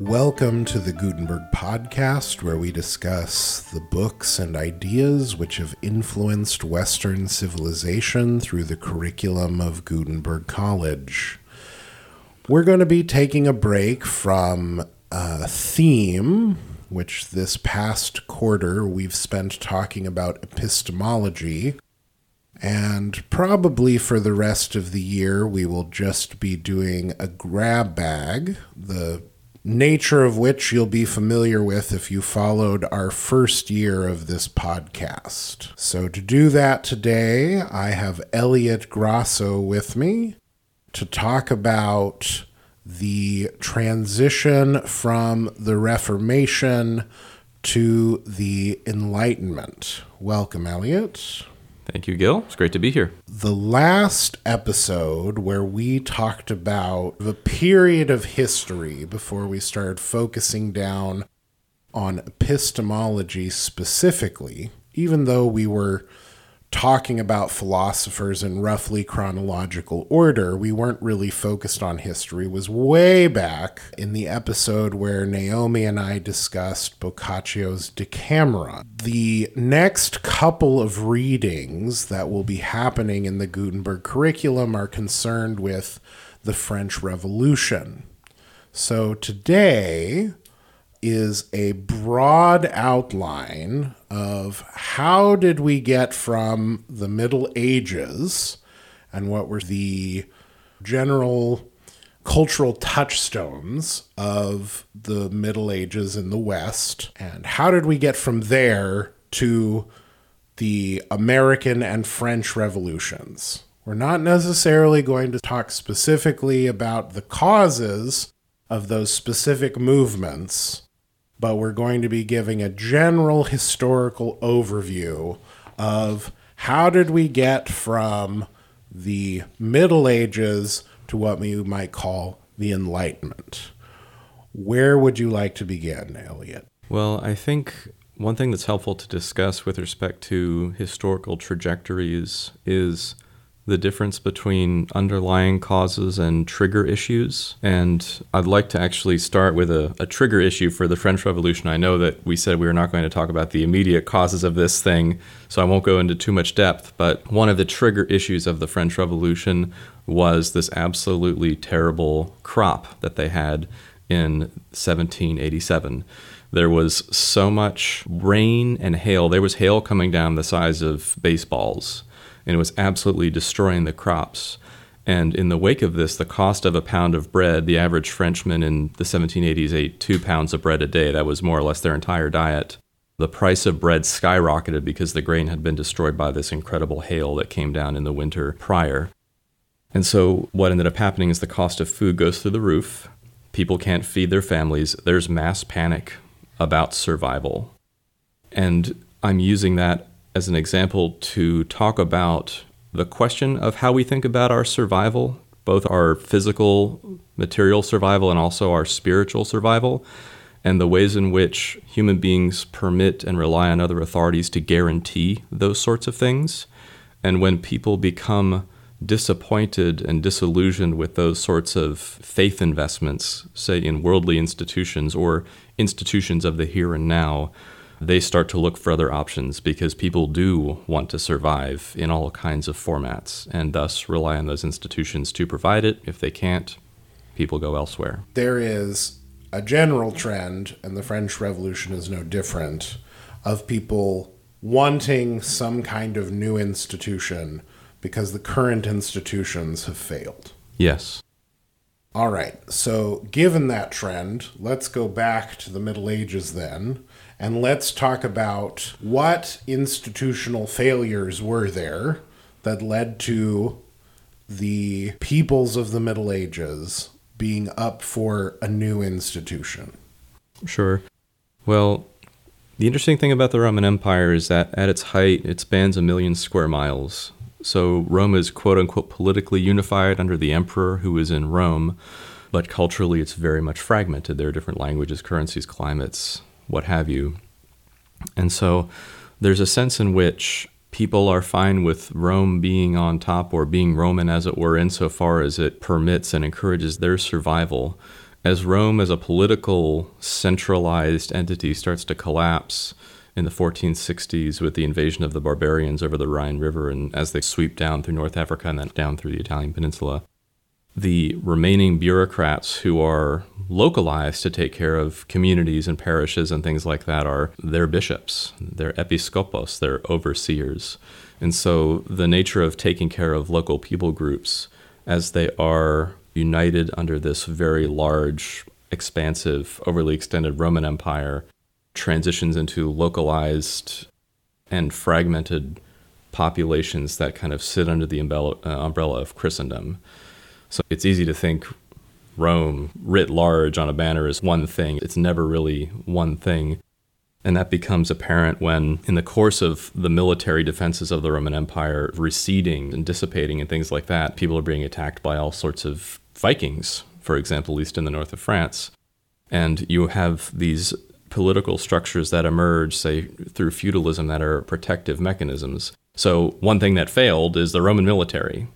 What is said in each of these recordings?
Welcome to the Gutenberg Podcast, where we discuss the books and ideas which have influenced Western civilization through the curriculum of Gutenberg College. We're going to be taking a break from a theme, which this past quarter we've spent talking about epistemology. And probably for the rest of the year, we will just be doing a grab bag, the nature of which you'll be familiar with if you followed our first year of this podcast. So, to do that today, I have Eliot Grasso with me to talk about the transition from the Reformation to the Enlightenment. Welcome, Eliot. Thank you, Gil. It's great to be here. The last episode where we talked about the period of history before we started focusing down on epistemology specifically, even though we were talking about philosophers in roughly chronological order, we weren't really focused on history, was way back in the episode where Naomi and I discussed Boccaccio's Decameron. The next couple of readings that will be happening in the Gutenberg curriculum are concerned with the French Revolution. So today, is a broad outline of how did we get from the Middle Ages and what were the general cultural touchstones of the Middle Ages in the West, and how did we get from there to the American and French revolutions? We're not necessarily going to talk specifically about the causes of those specific movements but we're going to be giving a general historical overview of how did we get from the Middle Ages to what we might call the Enlightenment. Where would you like to begin, Eliot? Well, I think one thing that's helpful to discuss with respect to historical trajectories is the difference between underlying causes and trigger issues. And I'd like to actually start with a, a, trigger issue for the French Revolution. I know that we said we were not going to talk about the immediate causes of this thing, so I won't go into too much depth. But one of the trigger issues of the French Revolution was this absolutely terrible crop that they had in 1787 there was so much rain and hail. There was hail coming down the size of baseballs and it was absolutely destroying the crops. And in the wake of this, the cost of a pound of bread, the average Frenchman in the 1780s ate two pounds of bread a day. That was more or less their entire diet. The price of bread skyrocketed because the grain had been destroyed by this incredible hail that came down in the winter prior. And so, what ended up happening is the cost of food goes through the roof. People can't feed their families. There's mass panic about survival. And I'm using that as an example to talk about the question of how we think about our survival, both our physical, material survival and also our spiritual survival, and the ways in which human beings permit and rely on other authorities to guarantee those sorts of things. And when people become disappointed and disillusioned with those sorts of faith investments, say in worldly institutions or institutions of the here and now, they start to look for other options because people do want to survive in all kinds of formats and thus rely on those institutions to provide it. If they can't, people go elsewhere. There is a general trend, and the French Revolution is no different, of people wanting some kind of new institution because the current institutions have failed. Yes. All right, so given that trend, let's go back to the Middle Ages then and let's talk about what institutional failures were there that led to the peoples of the Middle Ages being up for a new institution. Sure. Well, the interesting thing about the Roman Empire is that at its height, it spans a million square miles. So Rome is quote unquote politically unified under the emperor who is in Rome, but culturally it's very much fragmented. There are different languages, currencies, climates, what have you. And so there's a sense in which people are fine with Rome being on top or being Roman, as it were, insofar as it permits and encourages their survival. As Rome as a political centralized entity starts to collapse in the 1460s with the invasion of the barbarians over the Rhine River and as they sweep down through North Africa and then down through the Italian peninsula, the remaining bureaucrats who are localized to take care of communities and parishes and things like that are their bishops, their episcopos, their overseers. And so the nature of taking care of local people groups as they are united under this very large, expansive, overly extended Roman Empire transitions into localized and fragmented populations that kind of sit under the umbrella, uh, of Christendom. So it's easy to think Rome writ large on a banner is one thing. It's never really one thing. And that becomes apparent when, in the course of the military defenses of the Roman Empire receding and dissipating and things like that, people are being attacked by all sorts of Vikings, for example, at least in the north of France. And you have these political structures that emerge, say, through feudalism that are protective mechanisms. So, one thing that failed is the Roman military.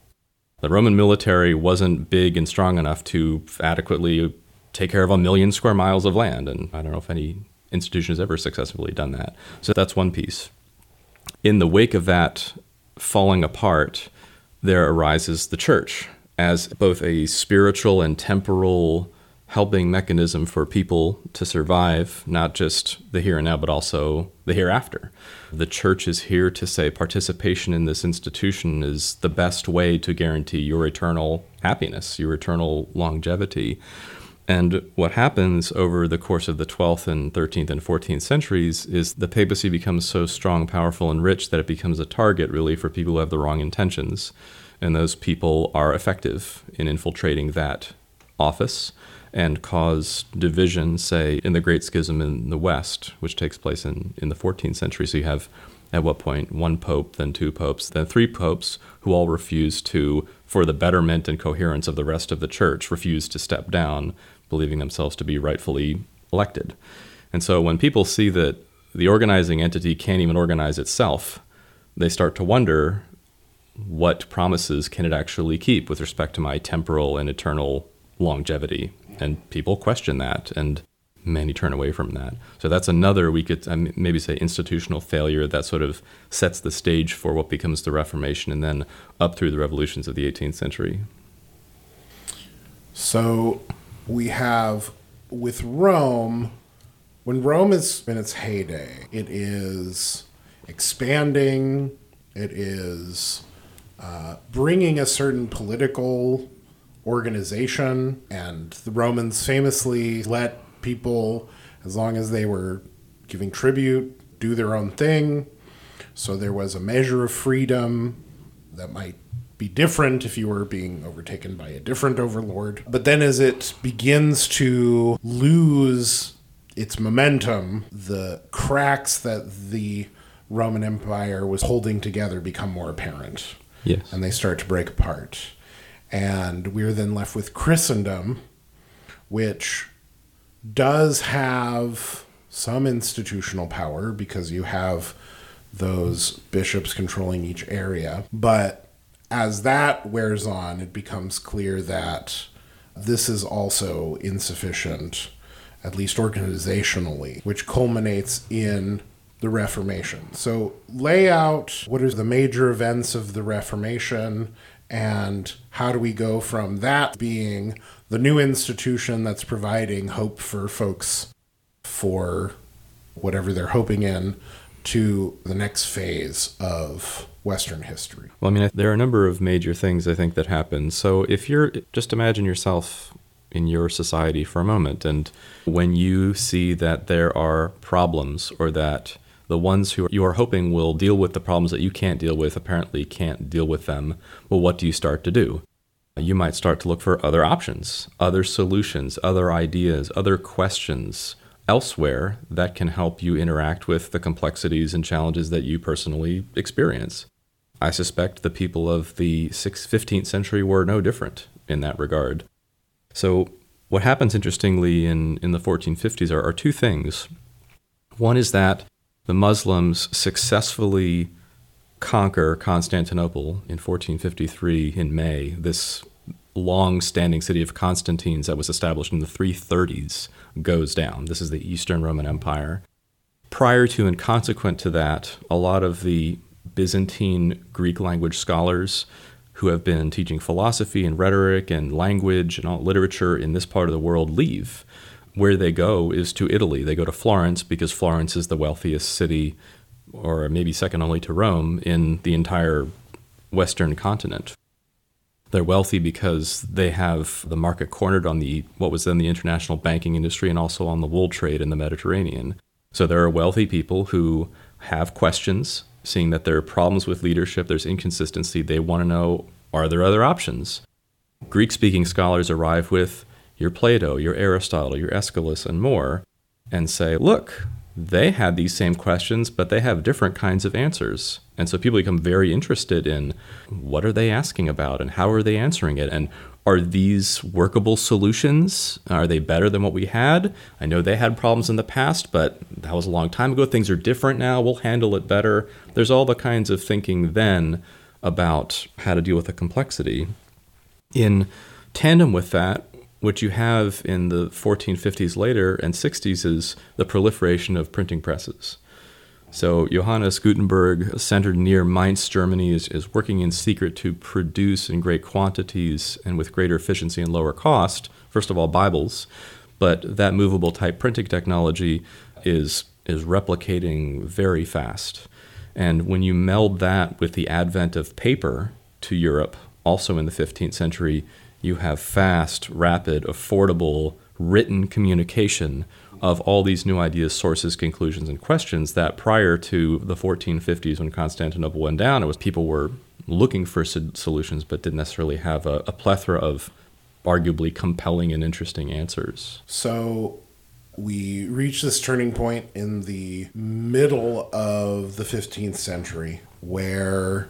The Roman military wasn't big and strong enough to adequately take care of a million square miles of land. And I don't know if any institution has ever successfully done that. So that's one piece. In the wake of that falling apart, there arises the church as both a spiritual and temporal helping mechanism for people to survive, not just the here and now, but also the hereafter. The church is here to say participation in this institution is the best way to guarantee your eternal happiness, your eternal longevity. And what happens over the course of the 12th and 13th and 14th centuries is the papacy becomes so strong, powerful, and rich that it becomes a target really for people who have the wrong intentions. And those people are effective in infiltrating that office and cause division, say, in the Great Schism in the West, which takes place in, in the 14th century. So you have, at what point, one pope, then two popes, then three popes who all refuse to, for the betterment and coherence of the rest of the church, refuse to step down, believing themselves to be rightfully elected. And so when people see that the organizing entity can't even organize itself, they start to wonder what promises can it actually keep with respect to my temporal and eternal longevity and people question that and many turn away from that. So that's another we could maybe say institutional failure that sort of sets the stage for what becomes the reformation and then up through the revolutions of the 18th century. So we have with rome when rome is in its heyday it is expanding it is uh, bringing a certain political organization, and the Romans famously let people, as long as they were giving tribute, do their own thing. So there was a measure of freedom that might be different if you were being overtaken by a different overlord. But then as it begins to lose its momentum, the cracks that the Roman Empire was holding together become more apparent. Yes. And they start to break apart. And we're then left with Christendom, which does have some institutional power because you have those bishops controlling each area. But as that wears on, it becomes clear that this is also insufficient, at least organizationally, which culminates in the Reformation. So, lay out what are the major events of the Reformation and how do we go from that being the new institution that's providing hope for folks for whatever they're hoping in to the next phase of Western history? Well, I mean, there are a number of major things I think that happen. So if you're just imagine yourself in your society for a moment, and when you see that there are problems or that the ones who you are hoping will deal with the problems that you can't deal with apparently can't deal with them. Well, what do you start to do? You might start to look for other options, other solutions, other ideas, other questions elsewhere that can help you interact with the complexities and challenges that you personally experience. I suspect the people of the 15th century were no different in that regard. So, what happens interestingly in, in the 1450s are, are two things. One is that the Muslims successfully conquer Constantinople in 1453 in May, this long standing city of Constantines that was established in the 330s goes down. This is the Eastern Roman Empire. Prior to and consequent to that, a lot of the Byzantine Greek language scholars who have been teaching philosophy and rhetoric and language and all literature in this part of the world leave. Where they go is to Italy. They go to Florence because Florence is the wealthiest city, or maybe second only to Rome, in the entire Western continent. They're wealthy because they have the market cornered on the what was then the international banking industry and also on the wool trade in the Mediterranean. So there are wealthy people who have questions, seeing that there are problems with leadership, there's inconsistency. They want to know are there other options? Greek speaking scholars arrive with your Plato, your Aristotle, your Aeschylus, and more, and say, look, they had these same questions, but they have different kinds of answers. And so people become very interested in what are they asking about and how are they answering it? And are these workable solutions? Are they better than what we had? I know they had problems in the past, but that was a long time ago. Things are different now. We'll handle it better. There's all the kinds of thinking then about how to deal with the complexity. In tandem with that, what you have in the 1450s later and 60s is the proliferation of printing presses. So Johannes Gutenberg, centered near Mainz, Germany, is, is working in secret to produce in great quantities and with greater efficiency and lower cost, first of all, Bibles, but that movable type printing technology is, is replicating very fast. And when you meld that with the advent of paper to Europe, also in the 15th century, you have fast, rapid, affordable, written communication of all these new ideas, sources, conclusions, and questions that prior to the 1450s when Constantinople went down, it was people were looking for solutions but didn't necessarily have a, a plethora of arguably compelling and interesting answers. So we reach this turning point in the middle of the 15th century where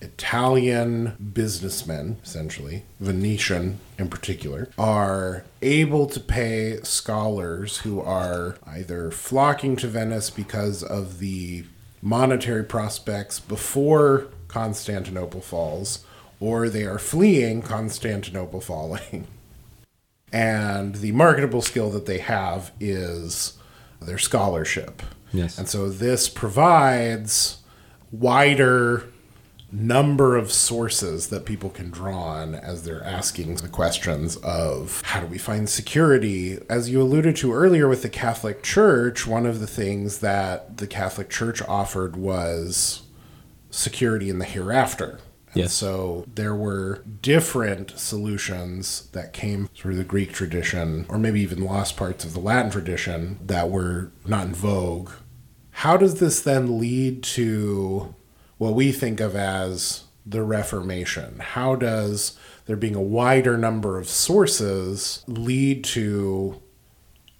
Italian businessmen, essentially, Venetian in particular, are able to pay scholars who are either flocking to Venice because of the monetary prospects before Constantinople falls, or they are fleeing Constantinople falling. and the marketable skill that they have is their scholarship. Yes. And so this provides wider number of sources that people can draw on as they're asking the questions of how do we find security? As you alluded to earlier with the Catholic Church, one of the things that the Catholic Church offered was security in the hereafter. And yes. so there were different solutions that came through the Greek tradition, or maybe even lost parts of the Latin tradition that were not in vogue. How does this then lead to what we think of as the Reformation? How does there being a wider number of sources lead to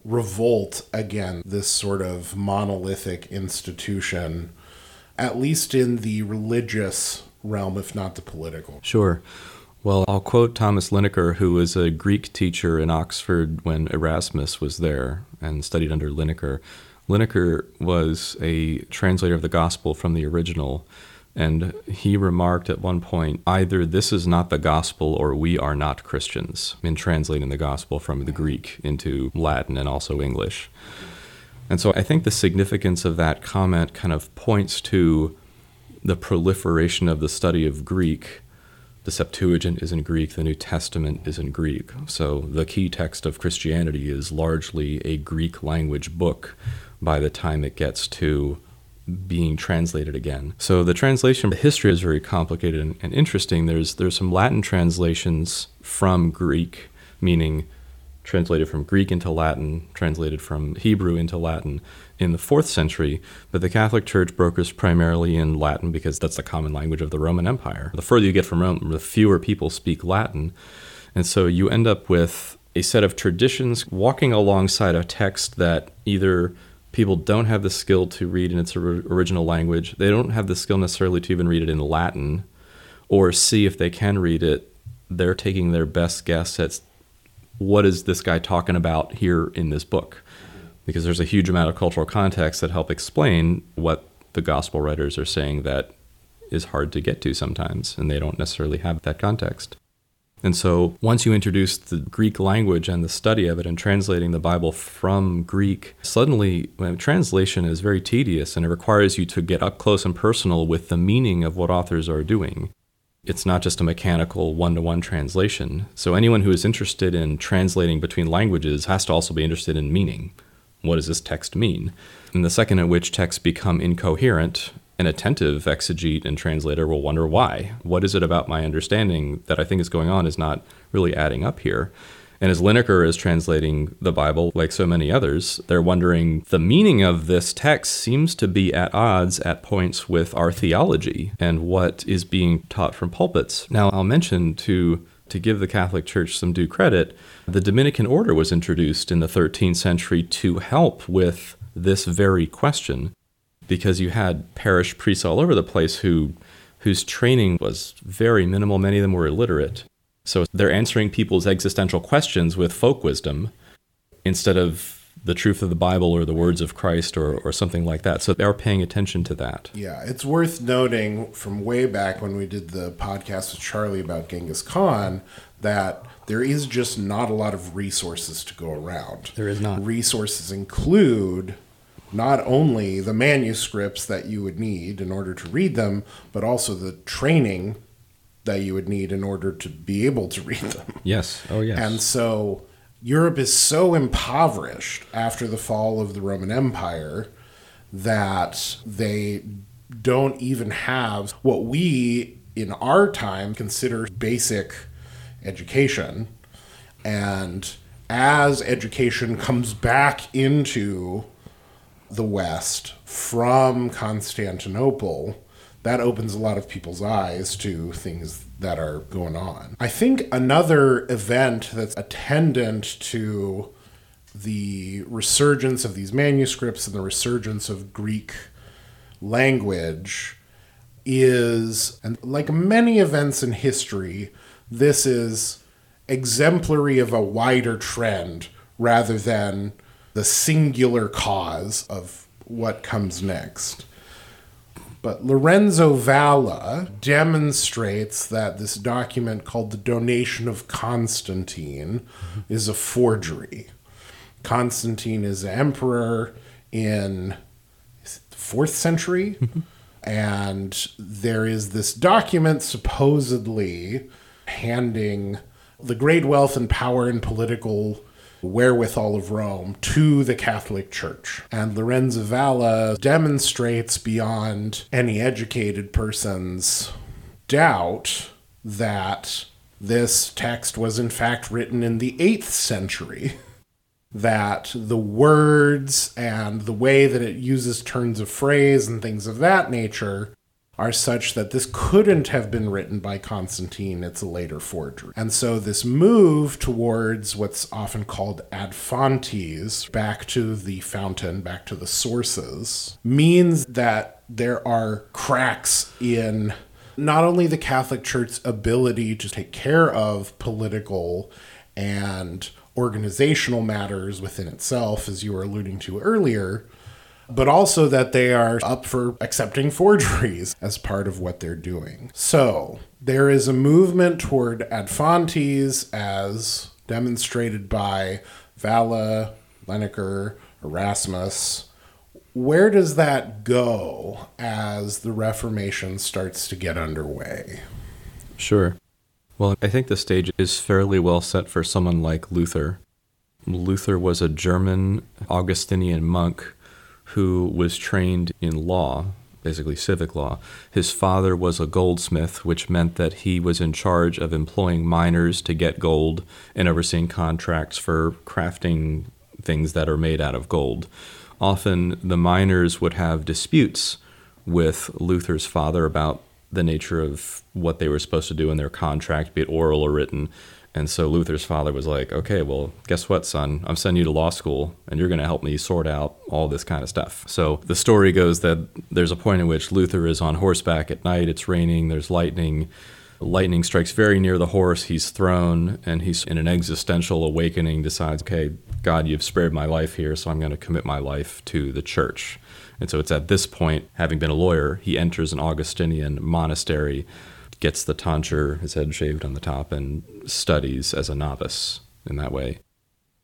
revolt against this sort of monolithic institution, at least in the religious realm, if not the political? Sure. Well, I'll quote Thomas Linacre, who was a Greek teacher in Oxford when Erasmus was there and studied under Linacre. Linacre was a translator of the gospel from the original, and he remarked at one point either this is not the gospel or we are not Christians, in translating the gospel from the Greek into Latin and also English. And so I think the significance of that comment kind of points to the proliferation of the study of Greek. The Septuagint is in Greek, the New Testament is in Greek. So the key text of Christianity is largely a Greek language book by the time it gets to being translated again. So the translation history is very complicated and, and, interesting. There's there's some Latin translations from Greek, meaning translated from Greek into Latin, translated from Hebrew into Latin in the fourth century, but the Catholic Church brokers primarily in Latin because that's the common language of the Roman Empire. The further you get from Rome, the fewer people speak Latin. And so you end up with a set of traditions walking alongside a text that either people don't have the skill to read in its original language. They don't have the skill necessarily to even read it in Latin or see if they can read it. They're taking their best guess at what is this guy talking about here in this book? Because there's a huge amount of cultural context that help explain what the gospel writers are saying that is hard to get to sometimes, and they don't necessarily have that context. And so once you introduce the Greek language and the study of it and translating the Bible from Greek, suddenly translation is very tedious and it requires you to get up close and personal with the meaning of what authors are doing. It's not just a mechanical one to one translation. So anyone who is interested in translating between languages has to also be interested in meaning. What does this text mean? And the second at which texts become incoherent, an attentive exegete and translator will wonder why. What is it about my understanding that I think is going on is not really adding up here? And as Linacre is translating the Bible, like so many others, they're wondering the meaning of this text seems to be at odds at points with our theology and what is being taught from pulpits. Now, I'll mention to to give the Catholic Church some due credit, the Dominican order was introduced in the 13th century to help with this very question because you had parish priests all over the place who whose training was very minimal many of them were illiterate so they're answering people's existential questions with folk wisdom instead of the truth of the Bible or the words of Christ or, or something like that. So they're paying attention to that. Yeah, it's worth noting from way back when we did the podcast with Charlie about Genghis Khan that there is just not a lot of resources to go around. There is not. Resources include not only the manuscripts that you would need in order to read them, but also the training that you would need in order to be able to read them. Yes. Oh, yes. And so Europe is so impoverished after the fall of the Roman Empire that they don't even have what we in our time consider basic education. And as education comes back into the West from Constantinople, that opens a lot of people's eyes to things that are going on. I think another event that's attendant to the resurgence of these manuscripts and the resurgence of Greek language is, and like many events in history, this is exemplary of a wider trend rather than the singular cause of what comes next. But Lorenzo Valla demonstrates that this document called the Donation of Constantine is a forgery. Constantine is emperor in the fourth century, and there is this document supposedly handing the great wealth and power and political wherewithal of Rome to the Catholic Church. And Lorenzo Valla demonstrates beyond any educated person's doubt that this text was in fact written in the 8th century. That the words and the way that it uses turns of phrase and things of that nature are such that this couldn't have been written by Constantine. It's a later forgery. And so this move towards what's often called ad fontes, back to the fountain, back to the sources, means that there are cracks in not only the Catholic Church's ability to take care of political and organizational matters within itself, as you were alluding to earlier, but also that they are up for accepting forgeries as part of what they're doing. So there is a movement toward ad fontes as demonstrated by Valla, Linacre, Erasmus. Where does that go as the Reformation starts to get underway? Sure. Well, I think the stage is fairly well set for someone like Luther. Luther was a German Augustinian monk who was trained in law, basically civic law. His father was a goldsmith, which meant that he was in charge of employing miners to get gold and overseeing contracts for crafting things that are made out of gold. Often the miners would have disputes with Luther's father about the nature of what they were supposed to do in their contract, be it oral or written. And so Luther's father was like, okay, well, guess what, son? I'm sending you to law school and you're going to help me sort out all this kind of stuff. So the story goes that there's a point in which Luther is on horseback at night, it's raining, there's lightning. Lightning strikes very near the horse. He's thrown, and he's in an existential awakening. Decides, okay, God, you've spared my life here, so I'm going to commit my life to the church. And so it's at this point, having been a lawyer, he enters an Augustinian monastery gets the tonsure, his head shaved on the top, and studies as a novice in that way.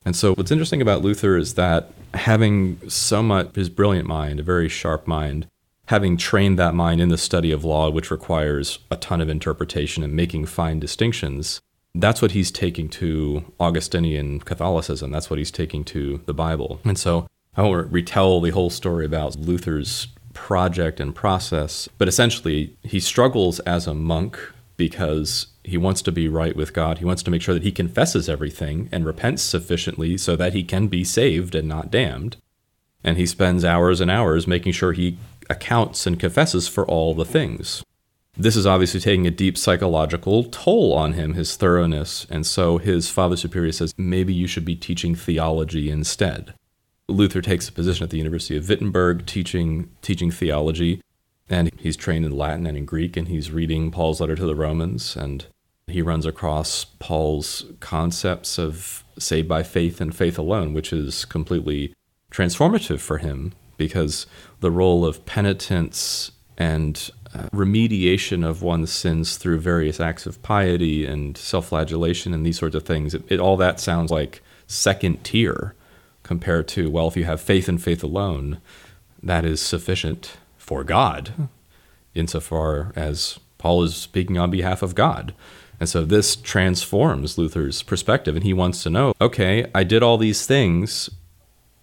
And so, what's interesting about Luther is that having so much, his brilliant mind, a very sharp mind, having trained that mind in the study of law, which requires a ton of interpretation and making fine distinctions, that's what he's taking to Augustinian Catholicism. That's what he's taking to the Bible. And so, I won't retell the whole story about Luther's project and process, but essentially, he struggles as a monk because he wants to be right with God. He wants to make sure that he confesses everything and repents sufficiently so that he can be saved and not damned. And he spends hours and hours making sure he accounts and confesses for all the things. This is obviously taking a deep psychological toll on him, his thoroughness. And so his father superior says, maybe you should be teaching theology instead. Luther takes a position at the University of Wittenberg teaching, teaching theology. And he's trained in Latin and in Greek, and he's reading Paul's letter to the Romans. And he runs across Paul's concepts of saved by faith and faith alone, which is completely transformative for him because the role of penitence and uh, remediation of one's sins through various acts of piety and self-flagellation and these sorts of things it, it, all that sounds like second tier compared to well if you have faith and faith alone that is sufficient for god insofar as paul is speaking on behalf of god and so this transforms Luther's perspective, and he wants to know okay, I did all these things,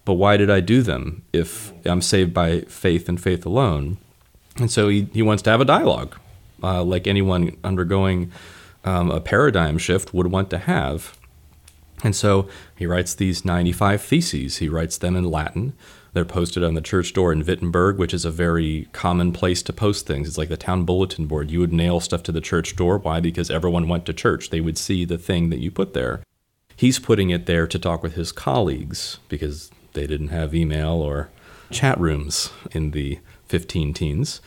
but why did I do them if I'm saved by faith and faith alone? And so he, he wants to have a dialogue, uh, like anyone undergoing um, a paradigm shift would want to have. And so he writes these 95 theses. He writes them in Latin. They're posted on the church door in Wittenberg, which is a very common place to post things. It's like the town bulletin board. You would nail stuff to the church door. Why? Because everyone went to church. They would see the thing that you put there. He's putting it there to talk with his colleagues because they didn't have email or chat rooms in the 15 teens.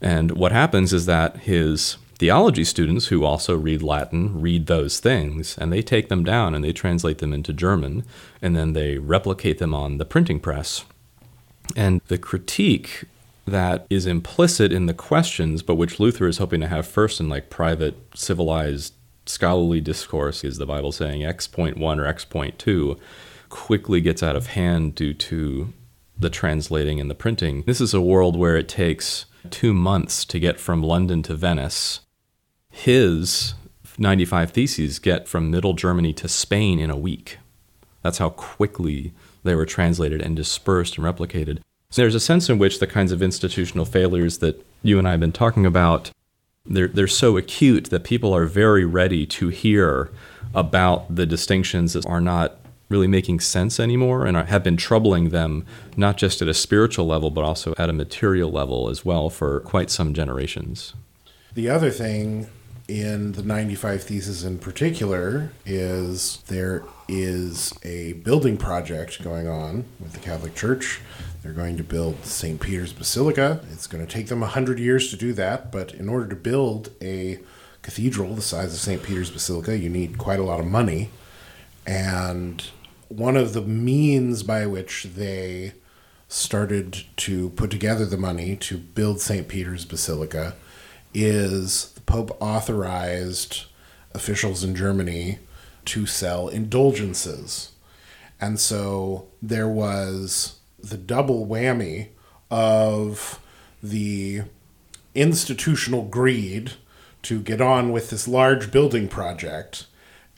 And what happens is that his theology students who also read Latin read those things and they take them down and they translate them into German and then they replicate them on the printing press. And the critique that is implicit in the questions, but which Luther is hoping to have first in like private, civilized, scholarly discourse, is the Bible saying X point one or X point two, quickly gets out of hand due to the translating and the printing. This is a world where it takes two months to get from London to Venice. His 95 theses get from Middle Germany to Spain in a week. That's how quickly they were translated and dispersed and replicated. So there's a sense in which the kinds of institutional failures that you and I have been talking about, they're, they're so acute that people are very ready to hear about the distinctions that are not really making sense anymore and have been troubling them, not just at a spiritual level, but also at a material level as well for quite some generations. The other thing in the 95 Theses in particular is there is a building project going on with the Catholic Church. They're going to build St. Peter's Basilica. It's going to take them 100 years to do that, but in order to build a cathedral the size of St. Peter's Basilica, you need quite a lot of money. And one of the means by which they started to put together the money to build St. Peter's Basilica is Pope authorized officials in Germany to sell indulgences. And so there was the double whammy of the institutional greed to get on with this large building project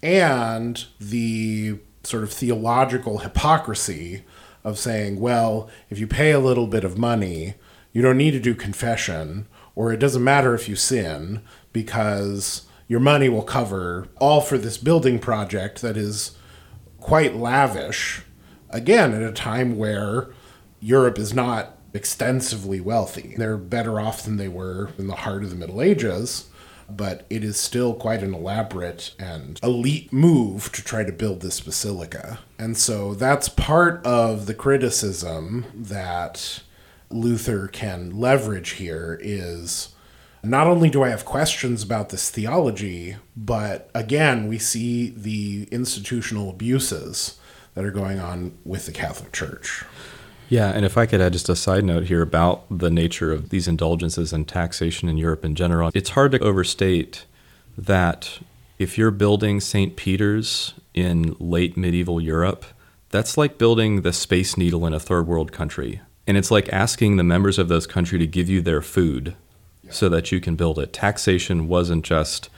and the sort of theological hypocrisy of saying, well, if you pay a little bit of money, you don't need to do confession, or it doesn't matter if you sin because your money will cover all for this building project that is quite lavish. Again, at a time where Europe is not extensively wealthy. They're better off than they were in the heart of the Middle Ages but it is still quite an elaborate and elite move to try to build this basilica. And so that's part of the criticism that Luther can leverage here is not only do I have questions about this theology, but again, we see the institutional abuses that are going on with the Catholic Church. Yeah, and if I could add just a side note here about the nature of these indulgences and taxation in Europe in general, it's hard to overstate that if you're building St. Peter's in late medieval Europe, that's like building the Space Needle in a third world country. And it's like asking the members of those country to give you their food. So that you can build it. Taxation wasn't just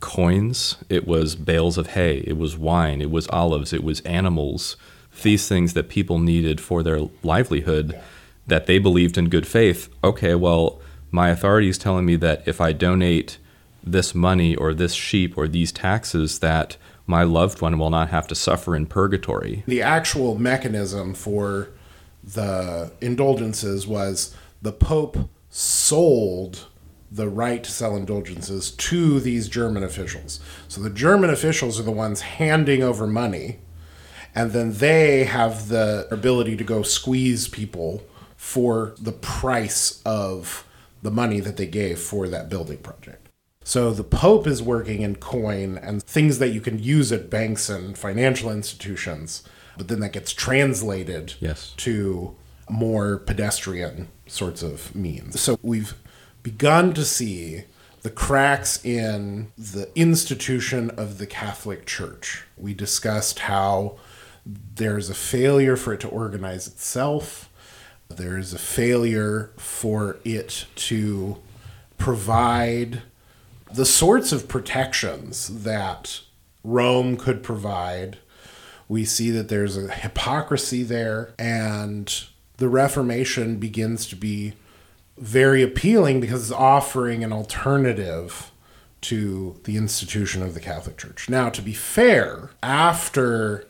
coins, it was bales of hay, it was wine, it was olives, it was animals, these things that people needed for their livelihood yeah. that they believed in good faith. Okay, well, my authority is telling me that if I donate this money or this sheep or these taxes, that my loved one will not have to suffer in purgatory. The actual mechanism for the indulgences was the Pope sold the right to sell indulgences to these German officials. So the German officials are the ones handing over money, and then they have the ability to go squeeze people for the price of the money that they gave for that building project. So the Pope is working in coin and things that you can use at banks and financial institutions, but then that gets translated yes. to more pedestrian sorts of means. So we've begun to see the cracks in the institution of the Catholic Church. We discussed how there's a failure for it to organize itself, there's a failure for it to provide the sorts of protections that Rome could provide. We see that there's a hypocrisy there, and the Reformation begins to be very appealing because it's offering an alternative to the institution of the Catholic Church. Now, to be fair, after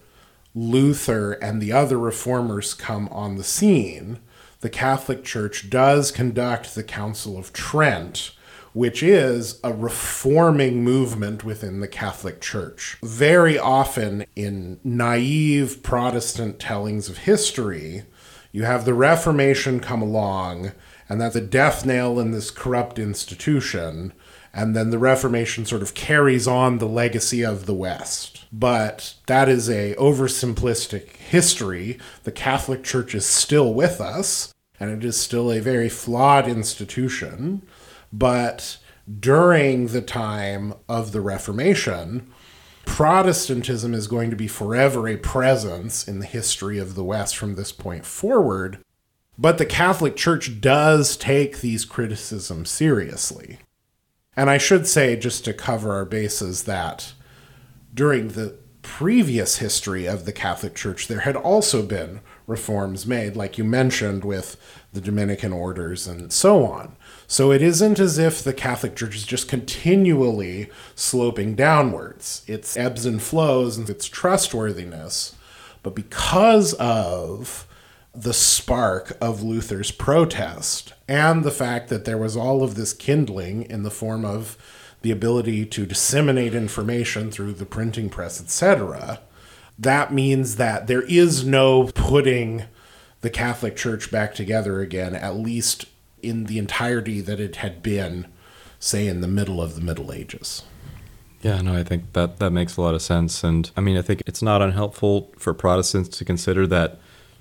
Luther and the other reformers come on the scene, the Catholic Church does conduct the Council of Trent, which is a reforming movement within the Catholic Church. Very often, in naive Protestant tellings of history, you have the Reformation come along and that's a death nail in this corrupt institution. And then the Reformation sort of carries on the legacy of the West. But that is a oversimplistic history. The Catholic Church is still with us, and it is still a very flawed institution. But during the time of the Reformation, Protestantism is going to be forever a presence in the history of the West from this point forward. But the Catholic Church does take these criticisms seriously. And I should say, just to cover our bases, that during the previous history of the Catholic Church, there had also been reforms made, like you mentioned, with the Dominican orders and so on. So it isn't as if the Catholic Church is just continually sloping downwards. It's ebbs and flows and its trustworthiness. But because of the spark of Luther's protest and the fact that there was all of this kindling in the form of the ability to disseminate information through the printing press, etc., that means that there is no putting the Catholic Church back together again, at least in the entirety that it had been, say, in the middle of the Middle Ages. Yeah, no, I think that that makes a lot of sense. And I mean, I think it's not unhelpful for Protestants to consider that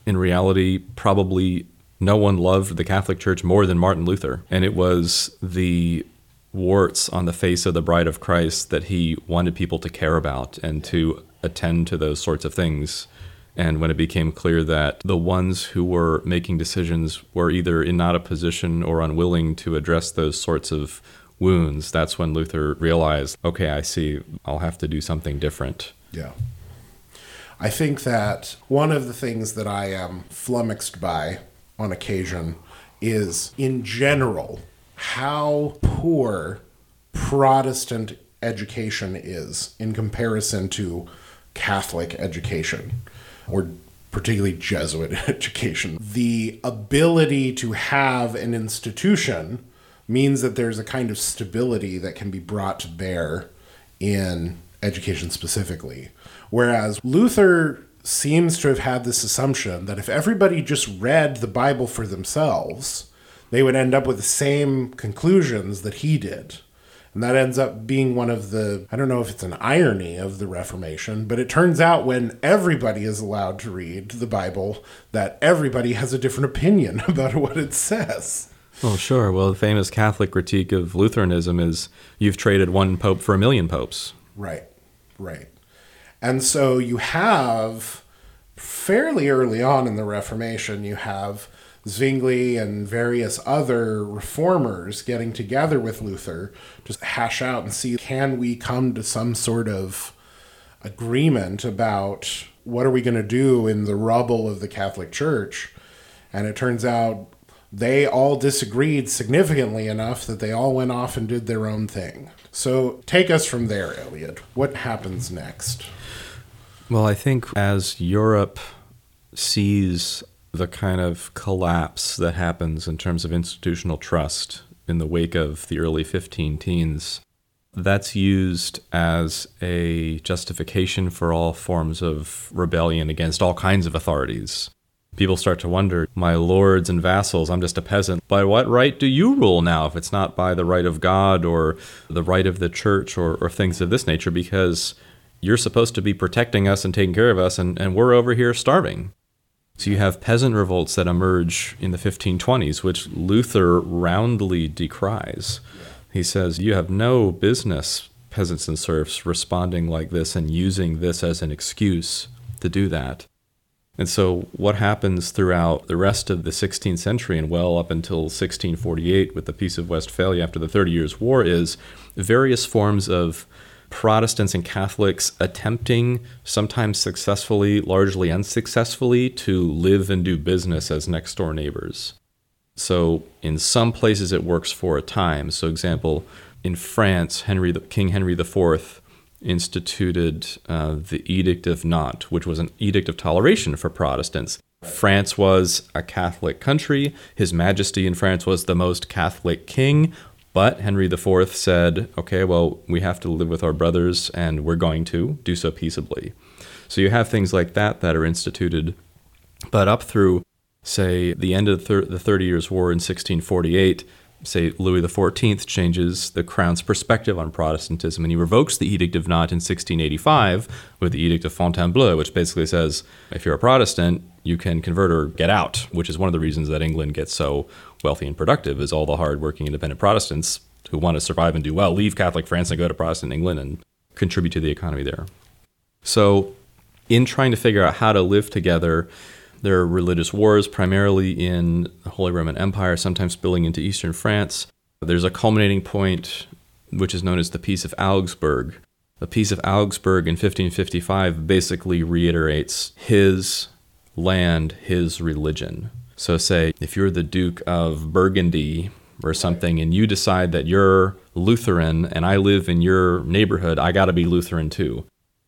in reality, probably no one loved the Catholic Church more than Martin Luther. And it was the warts on the face of the bride of Christ that he wanted people to care about and to attend to those sorts of things. And when it became clear that the ones who were making decisions were either in not a position or unwilling to address those sorts of wounds, that's when Luther realized, okay, I see, I'll have to do something different. Yeah. I think that one of the things that I am flummoxed by on occasion is, in general, how poor Protestant education is in comparison to Catholic education, or particularly Jesuit education. The ability to have an institution means that there's a kind of stability that can be brought to bear in education specifically. Whereas Luther seems to have had this assumption that if everybody just read the Bible for themselves, they would end up with the same conclusions that he did. And that ends up being one of the, I don't know if it's an irony of the Reformation, but it turns out when everybody is allowed to read the Bible, that everybody has a different opinion about what it says. Well, sure. Well, the famous Catholic critique of Lutheranism is you've traded one pope for a million popes. Right, right. And so you have fairly early on in the Reformation, you have Zwingli and various other reformers getting together with Luther to hash out and see can we come to some sort of agreement about what are we going to do in the rubble of the Catholic Church. And it turns out they all disagreed significantly enough that they all went off and did their own thing. So take us from there, Eliot. What happens next? Well, I think as Europe sees the kind of collapse that happens in terms of institutional trust in the wake of the early 15 teens, that's used as a justification for all forms of rebellion against all kinds of authorities. People start to wonder, my lords and vassals, I'm just a peasant. By what right do you rule now if it's not by the right of God or the right of the church or, or things of this nature? Because you're supposed to be protecting us and taking care of us, and, and we're over here starving. So you have peasant revolts that emerge in the 1520s, which Luther roundly decries. He says, You have no business, peasants and serfs, responding like this and using this as an excuse to do that. And so, what happens throughout the rest of the 16th century and well up until 1648 with the Peace of Westphalia after the Thirty Years' War is various forms of Protestants and Catholics attempting, sometimes successfully, largely unsuccessfully, to live and do business as next door neighbors. So, in some places, it works for a time. So, example, in France, Henry, King Henry IV instituted uh, the Edict of Nantes, which was an edict of toleration for Protestants. France was a Catholic country. His Majesty in France was the most Catholic king. But Henry IV said, okay, well, we have to live with our brothers and we're going to do so peaceably. So you have things like that that are instituted. But up through, say, the end of the Thirty Years' War in 1648, say Louis XIV changes the crown's perspective on Protestantism and he revokes the Edict of Nantes in 1685 with the Edict of Fontainebleau, which basically says if you're a Protestant, you can convert or get out, which is one of the reasons that England gets so wealthy and productive is all the hardworking independent Protestants who want to survive and do well leave Catholic France and go to Protestant England and contribute to the economy there. So, in trying to figure out how to live together, there are religious wars primarily in the Holy Roman Empire, sometimes spilling into eastern France. There's a culminating point which is known as the Peace of Augsburg. The Peace of Augsburg in 1555 basically reiterates his land, his religion. So, say if you're the Duke of Burgundy or something, and you decide that you're Lutheran and I live in your neighborhood, I got to be Lutheran too.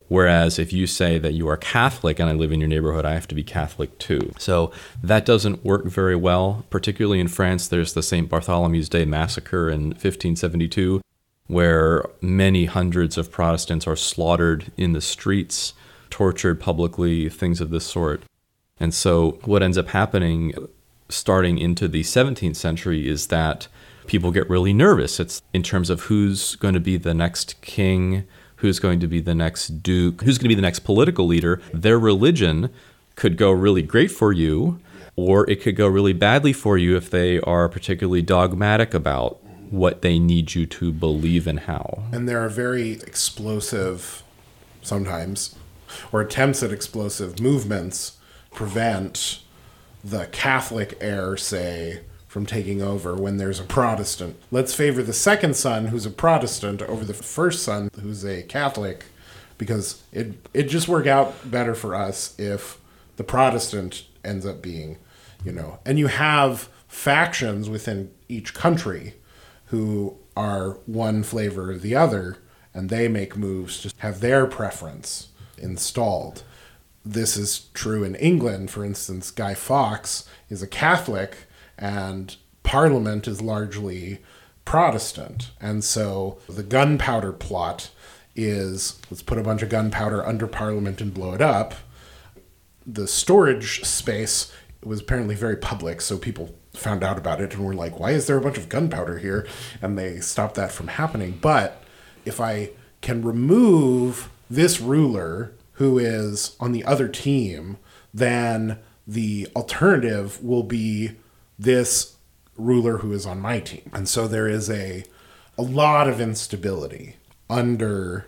Whereas if you say that you are Catholic and I live in your neighborhood, I have to be Catholic too. So that doesn't work very well. Particularly in France, there's the St. Bartholomew's Day massacre in 1572, where many hundreds of Protestants are slaughtered in the streets, tortured publicly, things of this sort. And so, what ends up happening starting into the 17th century is that people get really nervous. It's in terms of who's going to be the next king, who's going to be the next duke, who's going to be the next political leader. Their religion could go really great for you, or it could go really badly for you if they are particularly dogmatic about what they need you to believe and how. And there are very explosive, sometimes, or attempts at explosive movements prevent the Catholic heir, say, from taking over when there's a Protestant. Let's favor the second son, who's a Protestant, over the first son, who's a Catholic, because it it just work out better for us if the Protestant ends up being, you know, and you have factions within each country who are one flavor or the other, and they make moves to have their preference installed this is true in England. For instance, Guy Fawkes is a Catholic, and Parliament is largely Protestant. And so the gunpowder plot is let's put a bunch of gunpowder under Parliament and blow it up. The storage space was apparently very public, so people found out about it and were like, why is there a bunch of gunpowder here? And they stopped that from happening. But if I can remove this ruler who is on the other team, then the alternative will be this ruler who is on my team. And so there is a a lot of instability under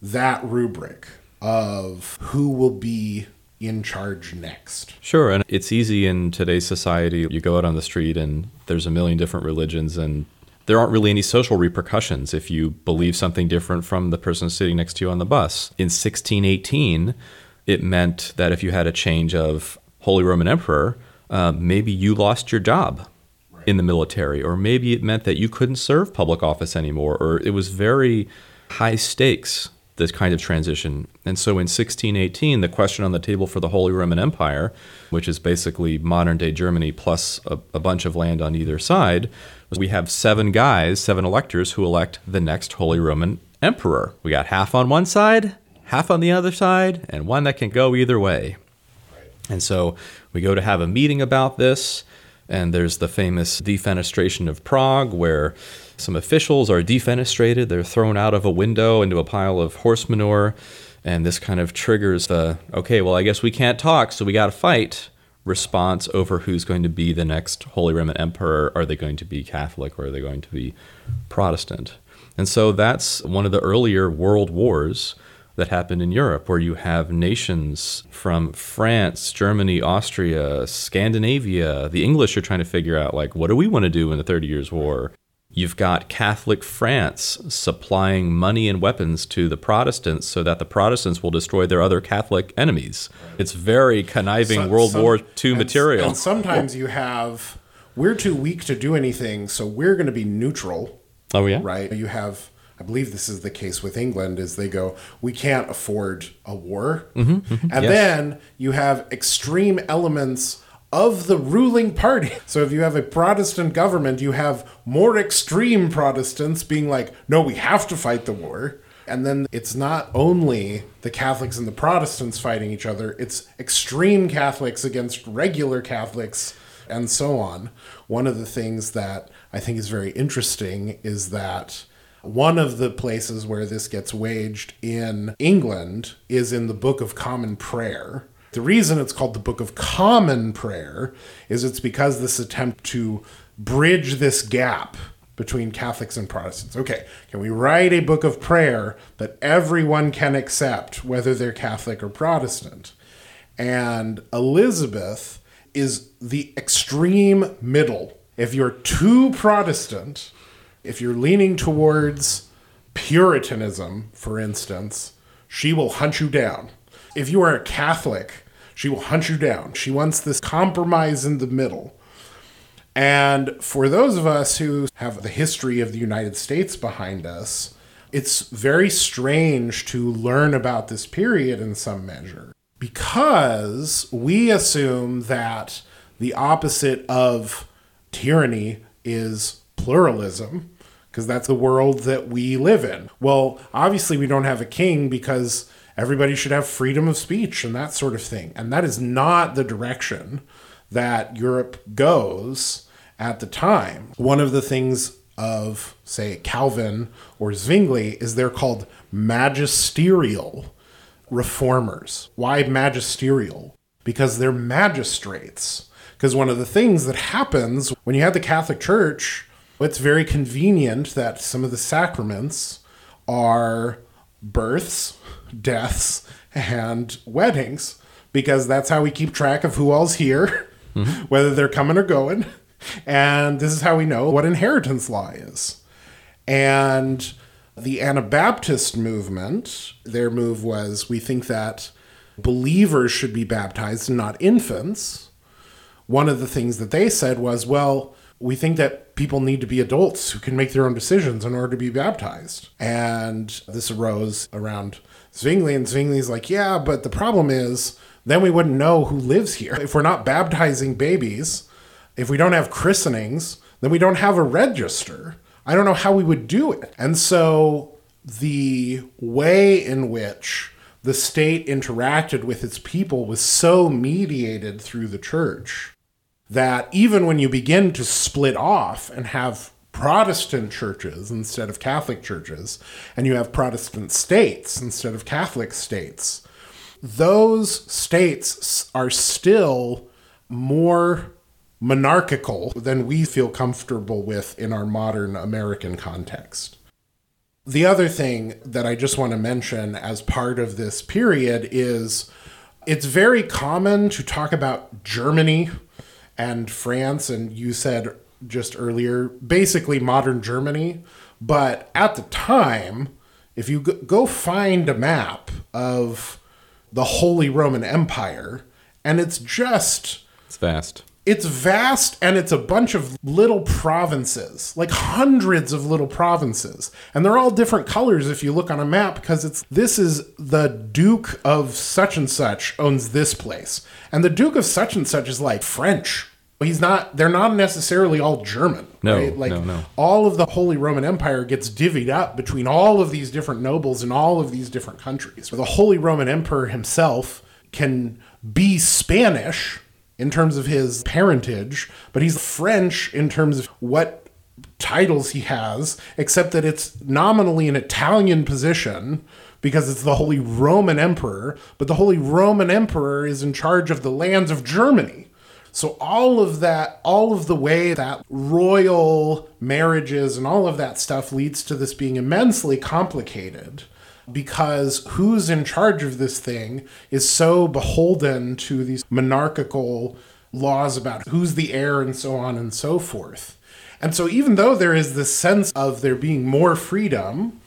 that rubric of who will be in charge next. Sure, and it's easy in today's society. You go out on the street and there's a million different religions and there aren't really any social repercussions if you believe something different from the person sitting next to you on the bus. In 1618, it meant that if you had a change of Holy Roman Emperor, uh, maybe you lost your job in the military, or maybe it meant that you couldn't serve public office anymore, or it was very high stakes, this kind of transition. And so in 1618, the question on the table for the Holy Roman Empire, which is basically modern day Germany plus a, a bunch of land on either side, was we have seven guys, seven electors who elect the next Holy Roman Emperor. We got half on one side, half on the other side, and one that can go either way. And so we go to have a meeting about this. And there's the famous defenestration of Prague, where some officials are defenestrated. They're thrown out of a window into a pile of horse manure. And this kind of triggers the, okay, well, I guess we can't talk, so we got to fight response over who's going to be the next Holy Roman Emperor. Are they going to be Catholic or are they going to be Protestant? And so that's one of the earlier world wars that happened in Europe, where you have nations from France, Germany, Austria, Scandinavia. The English are trying to figure out, like, what do we want to do in the Thirty Years' War? You've got Catholic France supplying money and weapons to the Protestants so that the Protestants will destroy their other Catholic enemies. It's very conniving so, World some, War II and, material. And sometimes you have, we're too weak to do anything, so we're going to be neutral. Oh, yeah? Right? You have I believe this is the case with England, is they go, we can't afford a war. Mm-hmm, mm-hmm, and yes. then you have extreme elements of the ruling party. So if you have a Protestant government, you have more extreme Protestants being like, no, we have to fight the war. And then it's not only the Catholics and the Protestants fighting each other, it's extreme Catholics against regular Catholics and so on. One of the things that I think is very interesting is that one of the places where this gets waged in England is in the Book of Common Prayer. The reason it's called the Book of Common Prayer is it's because this attempt to bridge this gap between Catholics and Protestants. Okay, can we write a book of prayer that everyone can accept, whether they're Catholic or Protestant? And Elizabeth is the extreme middle. If you're too Protestant, if you're leaning towards Puritanism, for instance, she will hunt you down. If you are a Catholic, she will hunt you down. She wants this compromise in the middle. And for those of us who have the history of the United States behind us, it's very strange to learn about this period in some measure because we assume that the opposite of tyranny is pluralism because that's the world that we live in. Well, obviously, we don't have a king because everybody should have freedom of speech and that sort of thing. And that is not the direction that Europe goes at the time. One of the things of, say, Calvin or Zwingli is they're called magisterial reformers. Why magisterial? Because they're magistrates. Because one of the things that happens when you have the Catholic Church it's very convenient that some of the sacraments are births, deaths, and weddings because that's how we keep track of who all's here, mm-hmm. whether they're coming or going. And this is how we know what inheritance law is. And the Anabaptist movement, their move was we think that believers should be baptized and not infants. One of the things that they said was, well, we think that people need to be adults who can make their own decisions in order to be baptized. And this arose around Zwingli, and Zwingli's like, yeah, but the problem is then we wouldn't know who lives here. If we're not baptizing babies, if we don't have christenings, then we don't have a register. I don't know how we would do it. And so the way in which the state interacted with its people was so mediated through the church that even when you begin to split off and have Protestant churches instead of Catholic churches, and you have Protestant states instead of Catholic states, those states are still more monarchical than we feel comfortable with in our modern American context. The other thing that I just want to mention as part of this period is it's very common to talk about Germany and France, and you said just earlier, basically modern Germany. But at the time, if you go find a map of the Holy Roman Empire, and it's just. It's vast. It's vast and it's a bunch of little provinces, like hundreds of little provinces. And they're all different colors if you look on a map because it's this is the Duke of such and such owns this place. And the Duke of such and such is like French. He's not they're not necessarily all German. No, right? like no, no. all of the Holy Roman Empire gets divvied up between all of these different nobles in all of these different countries. The Holy Roman Emperor himself can be Spanish in terms of his parentage, but he's French in terms of what titles he has, except that it's nominally an Italian position because it's the Holy Roman Emperor, but the Holy Roman Emperor is in charge of the lands of Germany. So all of that, all of the way that royal marriages and all of that stuff leads to this being immensely complicated because who's in charge of this thing is so beholden to these monarchical laws about who's the heir and so on and so forth. And so, even though there is this sense of there being more freedom,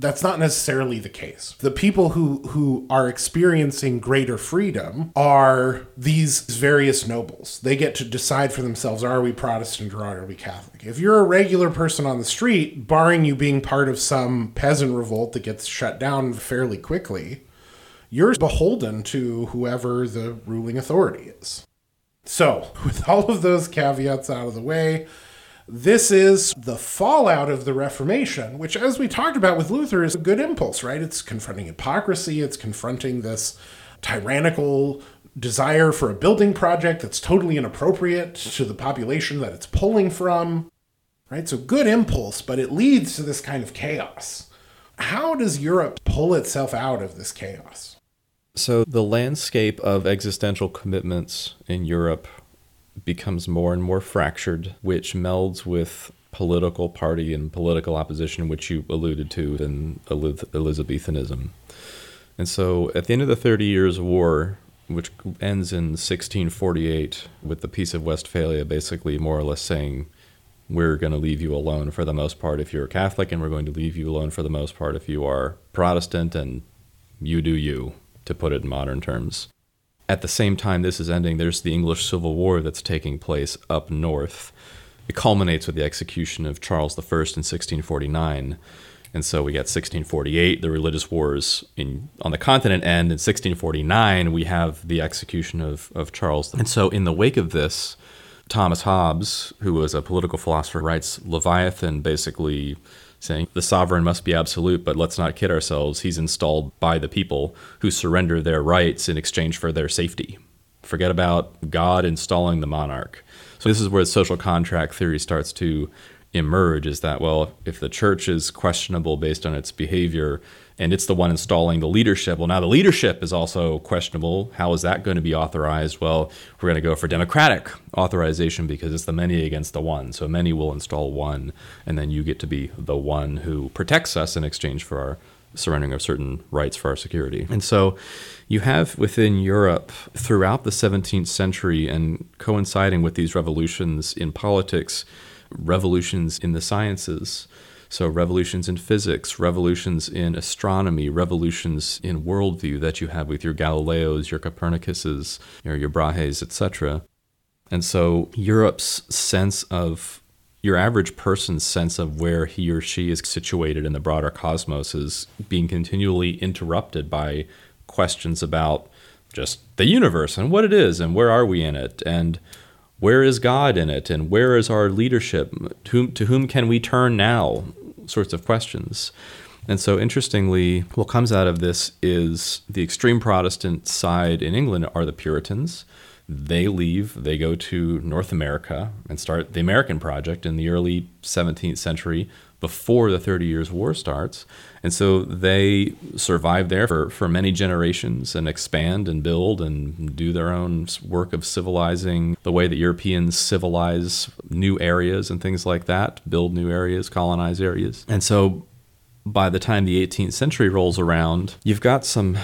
that's not necessarily the case. The people who who are experiencing greater freedom are these various nobles. They get to decide for themselves are we Protestant or are we Catholic? If you're a regular person on the street, barring you being part of some peasant revolt that gets shut down fairly quickly, you're beholden to whoever the ruling authority is. So, with all of those caveats out of the way, this is the fallout of the Reformation, which, as we talked about with Luther, is a good impulse, right? It's confronting hypocrisy, it's confronting this tyrannical desire for a building project that's totally inappropriate to the population that it's pulling from, right? So, good impulse, but it leads to this kind of chaos. How does Europe pull itself out of this chaos? So, the landscape of existential commitments in Europe becomes more and more fractured, which melds with political party and political opposition, which you alluded to in Elizabethanism. And so at the end of the Thirty Years' War, which ends in 1648 with the Peace of Westphalia, basically more or less saying, we're going to leave you alone for the most part if you're Catholic, and we're going to leave you alone for the most part if you are Protestant, and you do you, to put it in modern terms at the same time this is ending, there's the English Civil War that's taking place up north. It culminates with the execution of Charles I in 1649. And so we get 1648, the religious wars in on the continent end. In 1649, we have the execution of, of Charles. And so in the wake of this, Thomas Hobbes, who was a political philosopher, writes Leviathan basically saying the sovereign must be absolute, but let's not kid ourselves. He's installed by the people who surrender their rights in exchange for their safety. Forget about God installing the monarch. So, this is where social contract theory starts to emerge is that, well, if the church is questionable based on its behavior, and it's the one installing the leadership. Well, now the leadership is also questionable. How is that going to be authorized? Well, we're going to go for democratic authorization because it's the many against the one. So many will install one, and then you get to be the one who protects us in exchange for our surrendering of certain rights for our security. And so you have within Europe throughout the 17th century and coinciding with these revolutions in politics, revolutions in the sciences so, revolutions in physics, revolutions in astronomy, revolutions in worldview that you have with your Galileos, your Copernicuses, your, your Brahes, etc. And so, Europe's sense of your average person's sense of where he or she is situated in the broader cosmos is being continually interrupted by questions about just the universe and what it is and where are we in it and where is God in it and where is our leadership? To whom, to whom can we turn now? Sorts of questions. And so, interestingly, what comes out of this is the extreme Protestant side in England are the Puritans. They leave, they go to North America and start the American Project in the early 17th century before the Thirty Years' War starts. And so they survive there for, for many generations and expand and build and do their own work of civilizing the way that Europeans civilize new areas and things like that, build new areas, colonize areas. And so by the time the 18th century rolls around, you've got some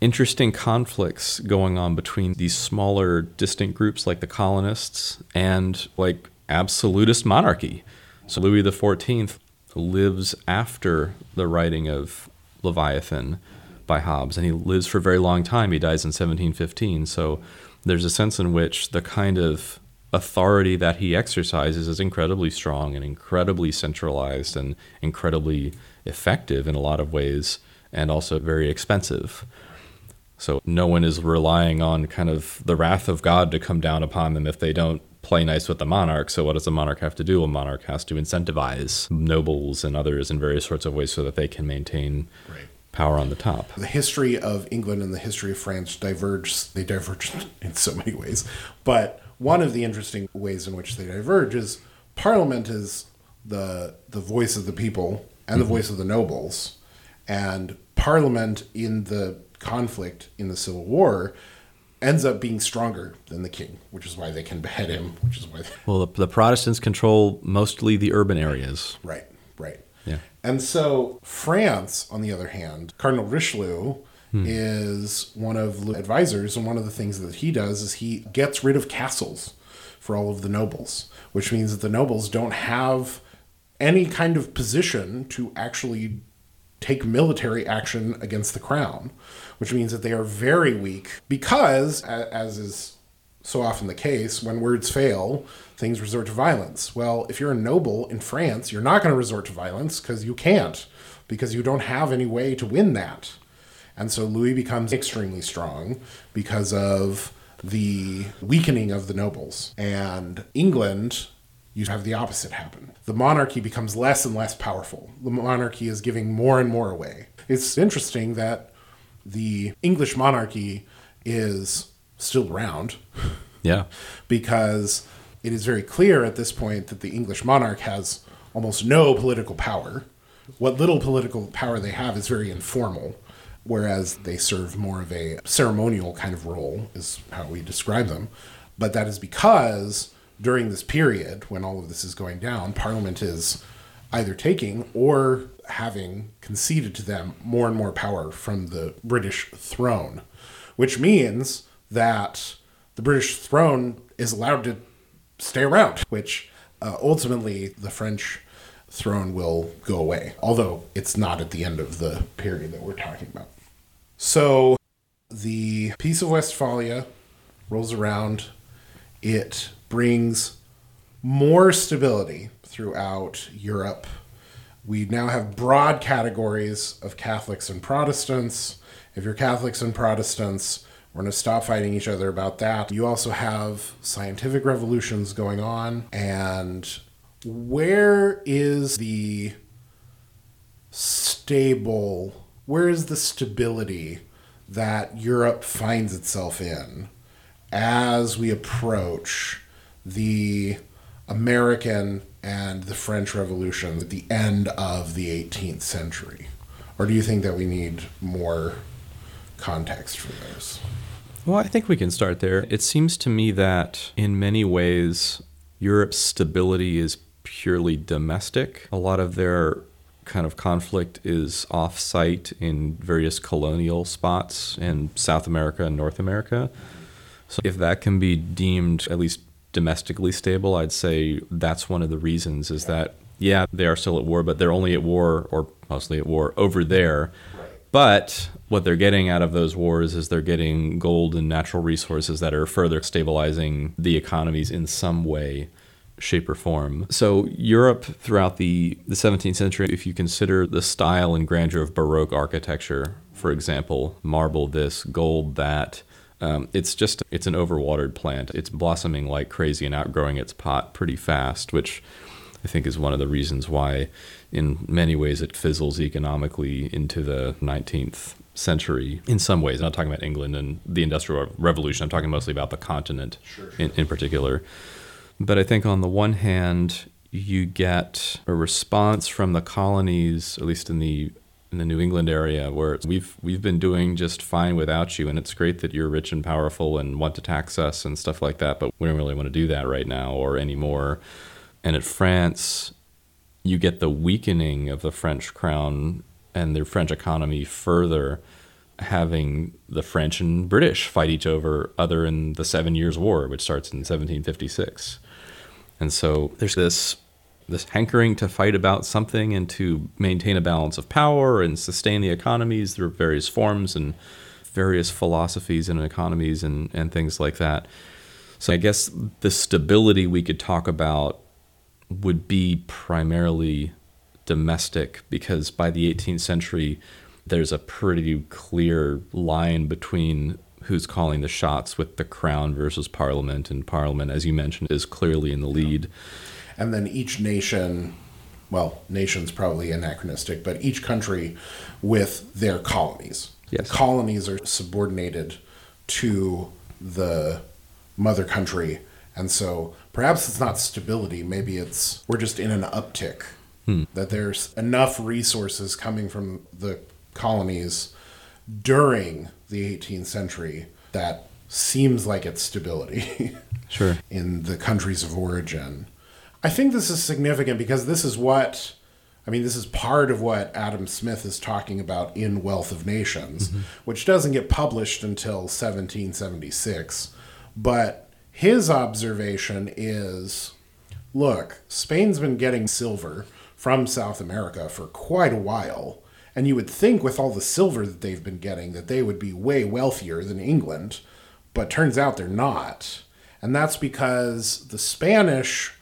interesting conflicts going on between these smaller, distant groups like the colonists and like absolutist monarchy. So Louis XIV lives after the writing of Leviathan by Hobbes, and he lives for a very long time. He dies in 1715. So there's a sense in which the kind of authority that he exercises is incredibly strong and incredibly centralized and incredibly effective in a lot of ways, and also very expensive. So no one is relying on kind of the wrath of God to come down upon them if they don't play nice with the monarch. So, what does the monarch have to do? A monarch has to incentivize nobles and others in various sorts of ways so that they can maintain right. power on the top. The history of England and the history of France diverge. They diverge in so many ways, but one of the interesting ways in which they diverge is Parliament is the the voice of the people and the mm-hmm. voice of the nobles, and Parliament in the conflict in the Civil War ends up being stronger than the king, which is why they can behead him. Which is why. They... Well, the, the, Protestants control mostly the urban areas. Right. Right. Yeah. And so France, on the other hand, Cardinal Richelieu hmm. is one of the advisors, and one of the things that he does is he gets rid of castles for all of the nobles, which means that the nobles don't have any kind of position to actually take military action against the crown which means that they are very weak because, as is so often the case, when words fail, things resort to violence. Well, if you're a noble in France, you're not going to resort to violence because you can't, because you don't have any way to win that. And so Louis becomes extremely strong because of the weakening of the nobles. And England, you have the opposite happen. The monarchy becomes less and less powerful. The monarchy is giving more and more away. It's interesting that the English monarchy is still around. Yeah. because it is very clear at this point that the English monarch has almost no political power. What little political power they have is very informal, whereas they serve more of a ceremonial kind of role, is how we describe them. But that is because during this period, when all of this is going down, Parliament is either taking or having conceded to them more and more power from the British throne, which means that the British throne is allowed to stay around, which uh, ultimately the French throne will go away, although it's not at the end of the period that we're talking about. So the Peace of Westphalia rolls around, it brings more stability throughout Europe we now have broad categories of Catholics and Protestants. If you're Catholics and Protestants, we're going to stop fighting each other about that. You also have scientific revolutions going on. And where is the stable, where is the stability that Europe finds itself in as we approach the American and the French Revolution at the end of the 18th century? Or do you think that we need more context for those? Well, I think we can start there. It seems to me that in many ways, Europe's stability is purely domestic. A lot of their kind of conflict is off site in various colonial spots in South America and North America. So, if that can be deemed at least domestically stable, I'd say that's one of the reasons is that, yeah, they are still at war, but they're only at war, or mostly at war, over there. But what they're getting out of those wars is they're getting gold and natural resources that are further stabilizing the economies in some way, shape, or form. So, Europe throughout the, the 17th century, if you consider the style and grandeur of Baroque architecture, for example, marble this, gold that, um, it's just it's an overwatered plant. It's blossoming like crazy and outgrowing its pot pretty fast, which I think is one of the reasons why, in many ways, it fizzles economically into the 19th century. In some ways, I'm not talking about England and the Industrial Revolution. I'm talking mostly about the continent Sure, sure. In, in particular. But I think on the one hand, you get a response from the colonies, at least in the in the New England area, where we've we've been doing just fine without you, and it's great that you're rich and powerful and want to tax us and stuff like that. But we don't really want to do that right now or anymore. And at France, you get the weakening of the French crown and the French economy further, having the French and British fight each over other in the Seven Years' War, which starts in 1756. And so there's this this hankering to fight about something and to maintain a balance of power and sustain the economies through various forms and various philosophies and economies and, and things like that. So I guess the stability we could talk about would be primarily domestic because by the 18th century, there's a pretty clear line between who's calling the shots with the crown versus parliament. And parliament, as you mentioned, is clearly in the lead. And then each nation, well, nation's probably anachronistic, but each country with their colonies. Yes. Colonies are subordinated to the mother country. And so perhaps it's not stability, maybe it's we're just in an uptick. Hmm. That there's enough resources coming from the colonies during the 18th century that seems like it's stability. Sure. in the countries of origin. I think this is significant because this is what, I mean, this is part of what Adam Smith is talking about in Wealth of Nations, mm-hmm. which doesn't get published until 1776. But his observation is look, Spain's been getting silver from South America for quite a while. And you would think with all the silver that they've been getting that they would be way wealthier than England, but turns out they're not. And that's because the Spanish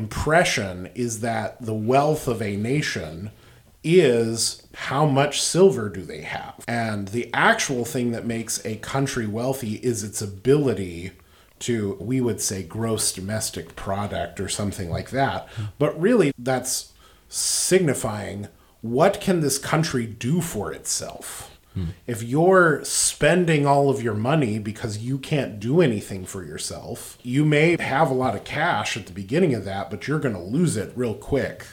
impression is that the wealth of a nation is how much silver do they have. And the actual thing that makes a country wealthy is its ability to, we would say, gross domestic product or something like that. But really, that's signifying what can this country do for itself? If you're spending all of your money because you can't do anything for yourself, you may have a lot of cash at the beginning of that, but you're going to lose it real quick.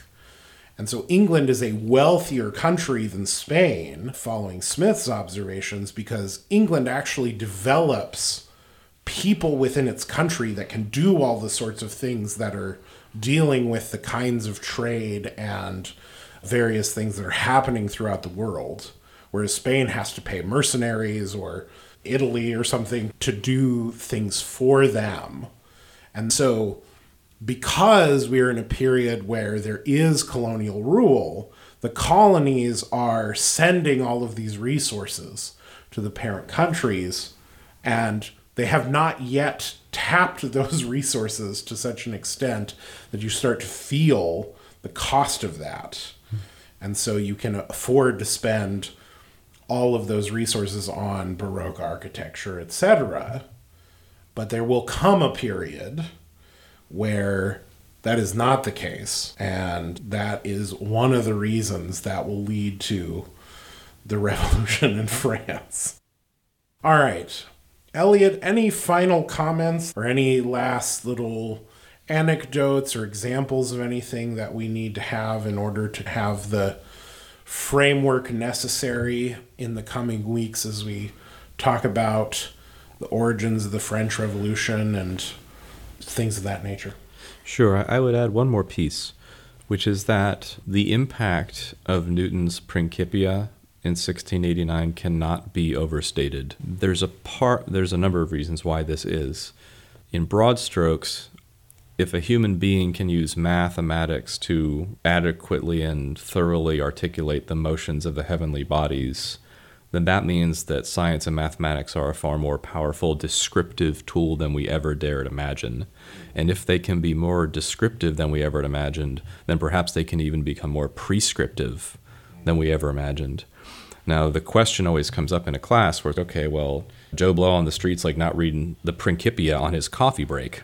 And so England is a wealthier country than Spain, following Smith's observations, because England actually develops people within its country that can do all the sorts of things that are dealing with the kinds of trade and various things that are happening throughout the world. Whereas Spain has to pay mercenaries or Italy or something to do things for them. And so, because we're in a period where there is colonial rule, the colonies are sending all of these resources to the parent countries, and they have not yet tapped those resources to such an extent that you start to feel the cost of that. And so you can afford to spend all of those resources on Baroque architecture, etc. But there will come a period where that is not the case. And that is one of the reasons that will lead to the revolution in France. All right. Eliot, any final comments or any last little anecdotes or examples of anything that we need to have in order to have the framework necessary in the coming weeks as we talk about the origins of the French Revolution and things of that nature? Sure. I would add one more piece, which is that the impact of Newton's Principia in 1689 cannot be overstated. There's a part there's a number of reasons why this is. In broad strokes, if a human being can use mathematics to adequately and thoroughly articulate the motions of the heavenly bodies, then that means that science and mathematics are a far more powerful descriptive tool than we ever dared imagine. And if they can be more descriptive than we ever imagined, then perhaps they can even become more prescriptive than we ever imagined. Now, the question always comes up in a class where, okay, well, Joe Blow on the street's like not reading the Principia on his coffee break.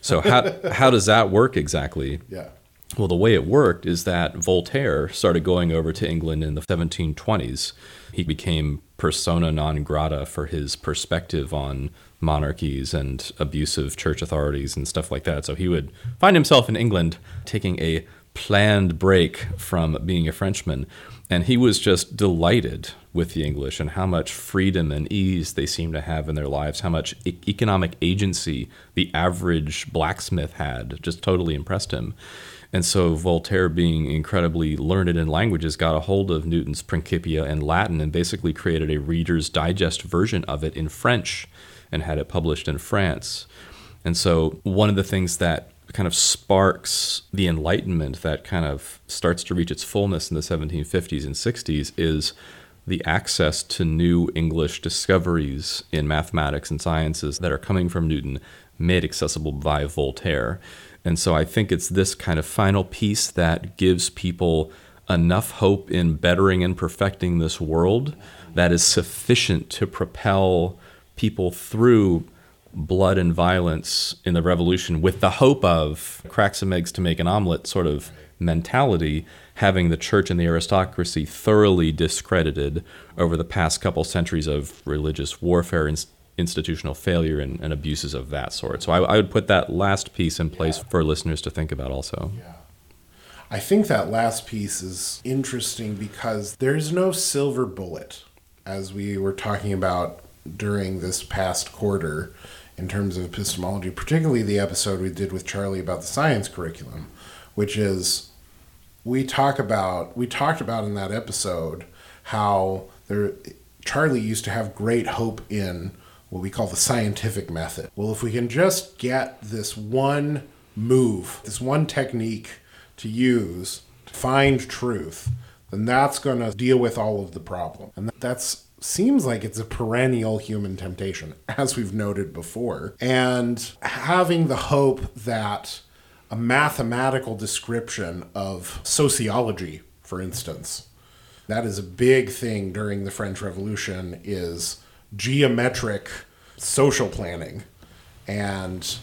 So how how does that work exactly? Yeah. Well, the way it worked is that Voltaire started going over to England in the 1720s. He became persona non grata for his perspective on monarchies and abusive church authorities and stuff like that. So he would find himself in England taking a planned break from being a Frenchman. And he was just delighted with the English and how much freedom and ease they seemed to have in their lives, how much e- economic agency the average blacksmith had, just totally impressed him. And so Voltaire, being incredibly learned in languages, got a hold of Newton's Principia in Latin and basically created a Reader's Digest version of it in French and had it published in France. And so one of the things that kind of sparks the Enlightenment that kind of starts to reach its fullness in the 1750s and 60s is the access to new English discoveries in mathematics and sciences that are coming from Newton made accessible by Voltaire. And so I think it's this kind of final piece that gives people enough hope in bettering and perfecting this world that is sufficient to propel people through blood and violence in the revolution with the hope of crack some eggs to make an omelet sort of mentality having the church and the aristocracy thoroughly discredited over the past couple centuries of religious warfare and institutional failure and, and abuses of that sort. So I, I, would put that last piece in place yeah. for listeners to think about also. Yeah. I think that last piece is interesting because there's no silver bullet, as we were talking about during this past quarter in terms of epistemology, particularly the episode we did with Charlie about the science curriculum, which is we talk about we talked about in that episode how there Charlie used to have great hope in what we call the scientific method. Well, if we can just get this one move, this one technique to use to find truth, then that's going to deal with all of the problem. And that's seems like it's a perennial human temptation, as we've noted before. And having the hope that a mathematical description of sociology, for instance, that is a big thing during the French Revolution is geometric social planning and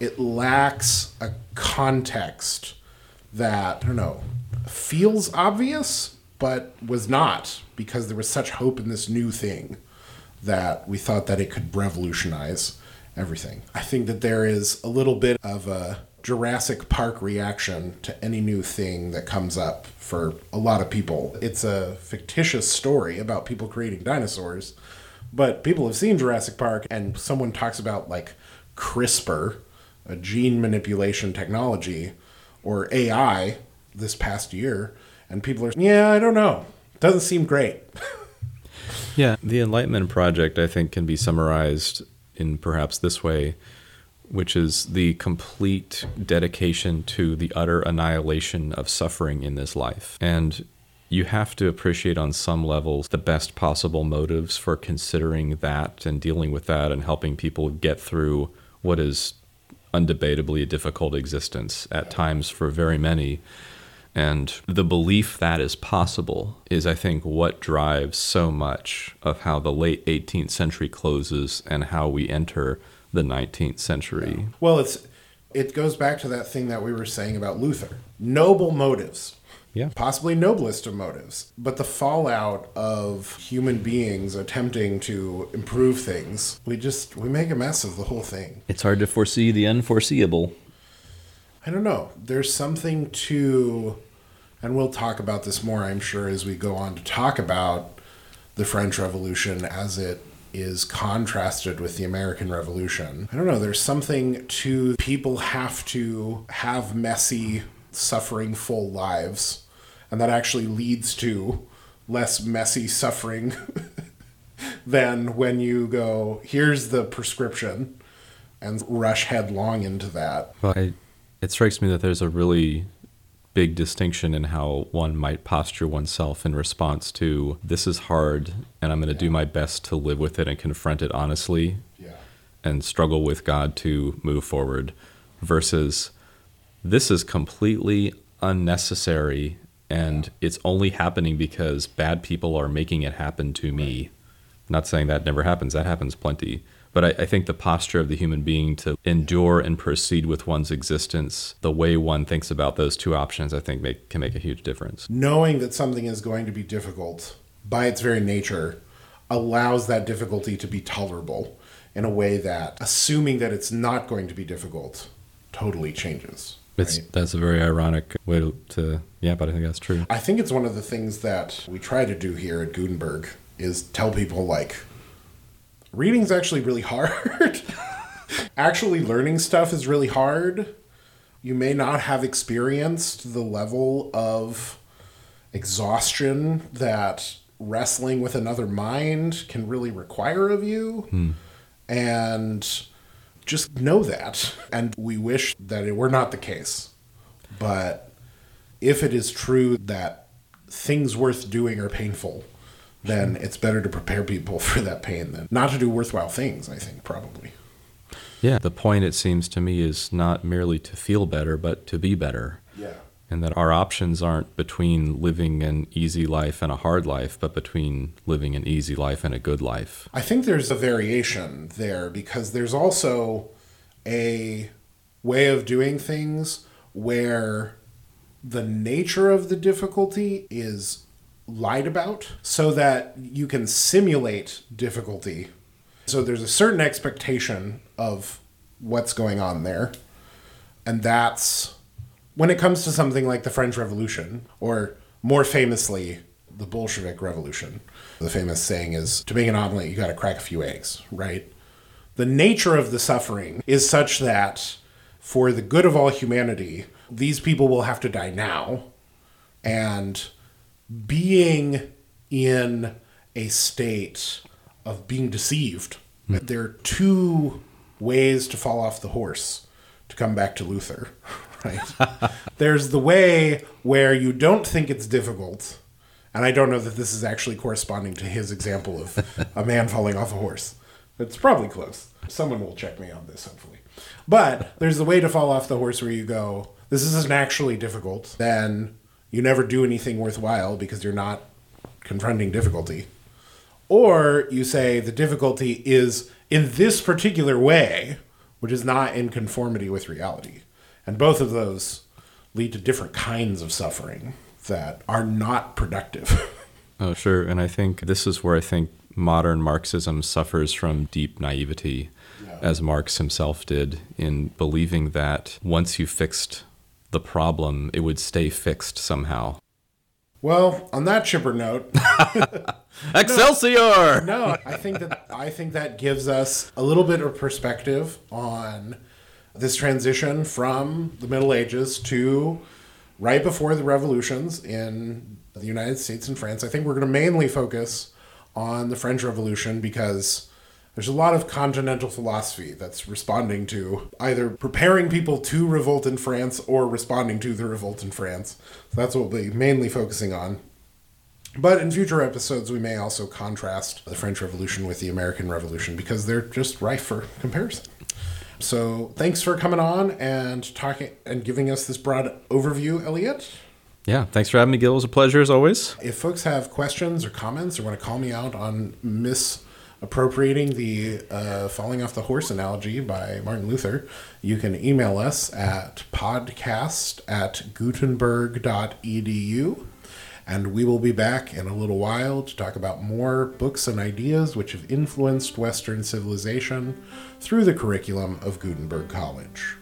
it lacks a context that I don't know feels obvious but was not because there was such hope in this new thing that we thought that it could revolutionize everything. I think that there is a little bit of a Jurassic Park reaction to any new thing that comes up for a lot of people. It's a fictitious story about people creating dinosaurs, but people have seen Jurassic Park, and someone talks about like CRISPR, a gene manipulation technology, or AI this past year, and people are, yeah, I don't know. Doesn't seem great. yeah, the Enlightenment Project, I think, can be summarized in perhaps this way, which is the complete dedication to the utter annihilation of suffering in this life. And you have to appreciate on some levels the best possible motives for considering that and dealing with that and helping people get through what is undebatably a difficult existence at times for very many. And the belief that is possible is, I think, what drives so much of how the late 18th century closes and how we enter the 19th century. Well, it's it goes back to that thing that we were saying about Luther. Noble motives yeah. Possibly noblest of motives. But the fallout of human beings attempting to improve things, we just we make a mess of the whole thing. It's hard to foresee the unforeseeable. I don't know. There's something to and we'll talk about this more, I'm sure, as we go on to talk about the French Revolution as it is contrasted with the American Revolution. I don't know, there's something to people have to have messy, suffering full lives and that actually leads to less messy suffering than when you go, here's the prescription, and rush headlong into that. Well, I, it strikes me that there's a really big distinction in how one might posture oneself in response to this is hard and I'm going to yeah. do my best to live with it and confront it honestly yeah. and struggle with God to move forward versus this is completely unnecessary and it's only happening because bad people are making it happen to me. Not saying that never happens, that happens plenty. But I, I, think the posture of the human being to endure and proceed with one's existence, the way one thinks about those two options, I think make, can make a huge difference. Knowing that something is going to be difficult by its very nature allows that difficulty to be tolerable in a way that, assuming that it's not going to be difficult, totally changes. It's right? that's a very ironic way to, to, yeah, but I think that's true. I think it's one of the things that we try to do here at Gutenberg is tell people like reading's actually really hard. actually learning stuff is really hard. You may not have experienced the level of exhaustion that wrestling with another mind can really require of you. Hmm. And just know that. And we wish that it were not the case. But if it is true that things worth doing are painful, then hmm. it's better to prepare people for that pain than not to do worthwhile things, I think, probably. Yeah, the point, it seems to me, is not merely to feel better, but to be better. Yeah. And that our options aren't between living an easy life and a hard life, but between living an easy life and a good life. I think there's a variation there because there's also a way of doing things where the nature of the difficulty is lied about so that you can simulate difficulty. So there's a certain expectation of what's going on there. And that's when it comes to something like the French Revolution, or more famously, the Bolshevik Revolution. The famous saying is to make an omelet, you got to crack a few eggs, right? The nature of the suffering is such that for the good of all humanity, these people will have to die now. And being in a state of being deceived. Mm. There are two ways to fall off the horse to come back to Luther, right? There's the way where you don't think it's difficult, and I don't know that this is actually corresponding to his example of a man falling off a horse. It's probably close. Someone will check me on this, hopefully. But there's the way to fall off the horse where you go, this isn't actually difficult. Then you never do anything worthwhile because you're not confronting difficulty. Or you say the difficulty is in this particular way, which is not in conformity with reality. And both of those lead to different kinds of suffering that are not productive. oh, sure. And I think this is where I think modern Marxism suffers from deep naivety, yeah. as Marx himself did, in believing that once you fixed the problem, it would stay fixed somehow. Well, on that chipper note, Excelsior! No, no, I think that I think that gives us a little bit of perspective on this transition from the Middle Ages to right before the revolutions in the United States and France. I think we're going to mainly focus on the French Revolution because there's a lot of continental philosophy that's responding to either preparing people to revolt in France or responding to the revolt in France. So that's what we'll be mainly focusing on. But in future episodes, we may also contrast the French Revolution with the American Revolution because they're just rife for comparison. So thanks for coming on and talking and giving us this broad overview, Eliot. Yeah, thanks for having me, Gil. It was a pleasure as always. If folks have questions or comments or want to call me out on Miss appropriating the uh, falling off the horse analogy by Martin Luther, you can email us at podcast at gutenberg.edu. And we will be back in a little while to talk about more books and ideas which have influenced Western civilization through the curriculum of Gutenberg College.